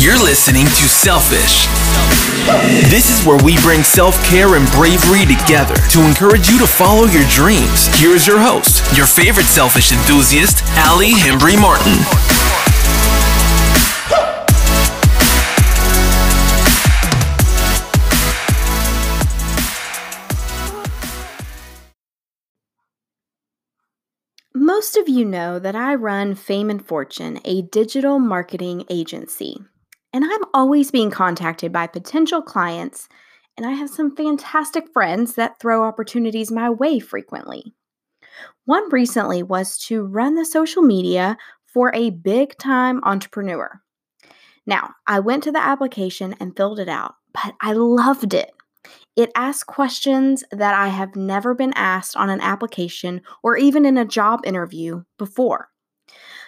You're listening to Selfish. This is where we bring self care and bravery together to encourage you to follow your dreams. Here is your host, your favorite selfish enthusiast, Ali Hembry Martin. Most of you know that I run Fame and Fortune, a digital marketing agency, and I'm always being contacted by potential clients, and I have some fantastic friends that throw opportunities my way frequently. One recently was to run the social media for a big time entrepreneur. Now, I went to the application and filled it out, but I loved it. It asked questions that I have never been asked on an application or even in a job interview before.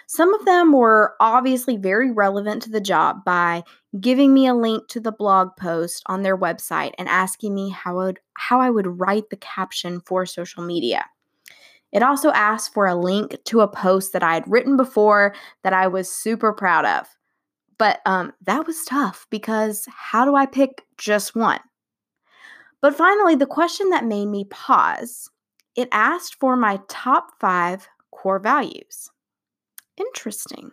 Some of them were obviously very relevant to the job by giving me a link to the blog post on their website and asking me how I would, how I would write the caption for social media. It also asked for a link to a post that I had written before that I was super proud of. But um, that was tough because how do I pick just one? But finally, the question that made me pause it asked for my top five core values. Interesting.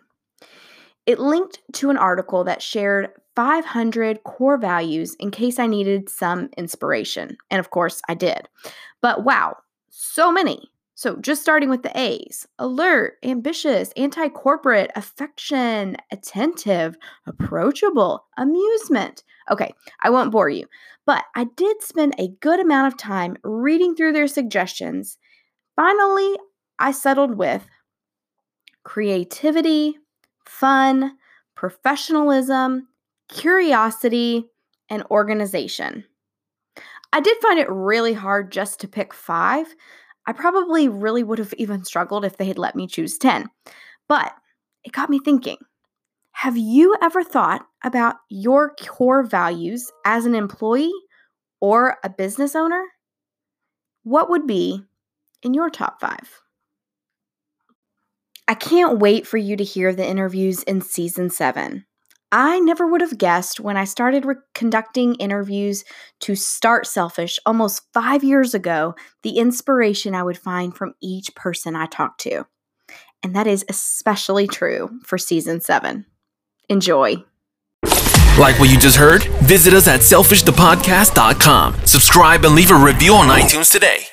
It linked to an article that shared 500 core values in case I needed some inspiration. And of course, I did. But wow, so many. So, just starting with the A's alert, ambitious, anti corporate, affection, attentive, approachable, amusement. Okay, I won't bore you, but I did spend a good amount of time reading through their suggestions. Finally, I settled with creativity, fun, professionalism, curiosity, and organization. I did find it really hard just to pick five I probably really would have even struggled if they had let me choose 10. But it got me thinking have you ever thought about your core values as an employee or a business owner? What would be in your top five? Can't wait for you to hear the interviews in season seven. I never would have guessed when I started re- conducting interviews to start Selfish almost five years ago the inspiration I would find from each person I talked to. And that is especially true for season seven. Enjoy. Like what you just heard? Visit us at selfishthepodcast.com. Subscribe and leave a review on iTunes today.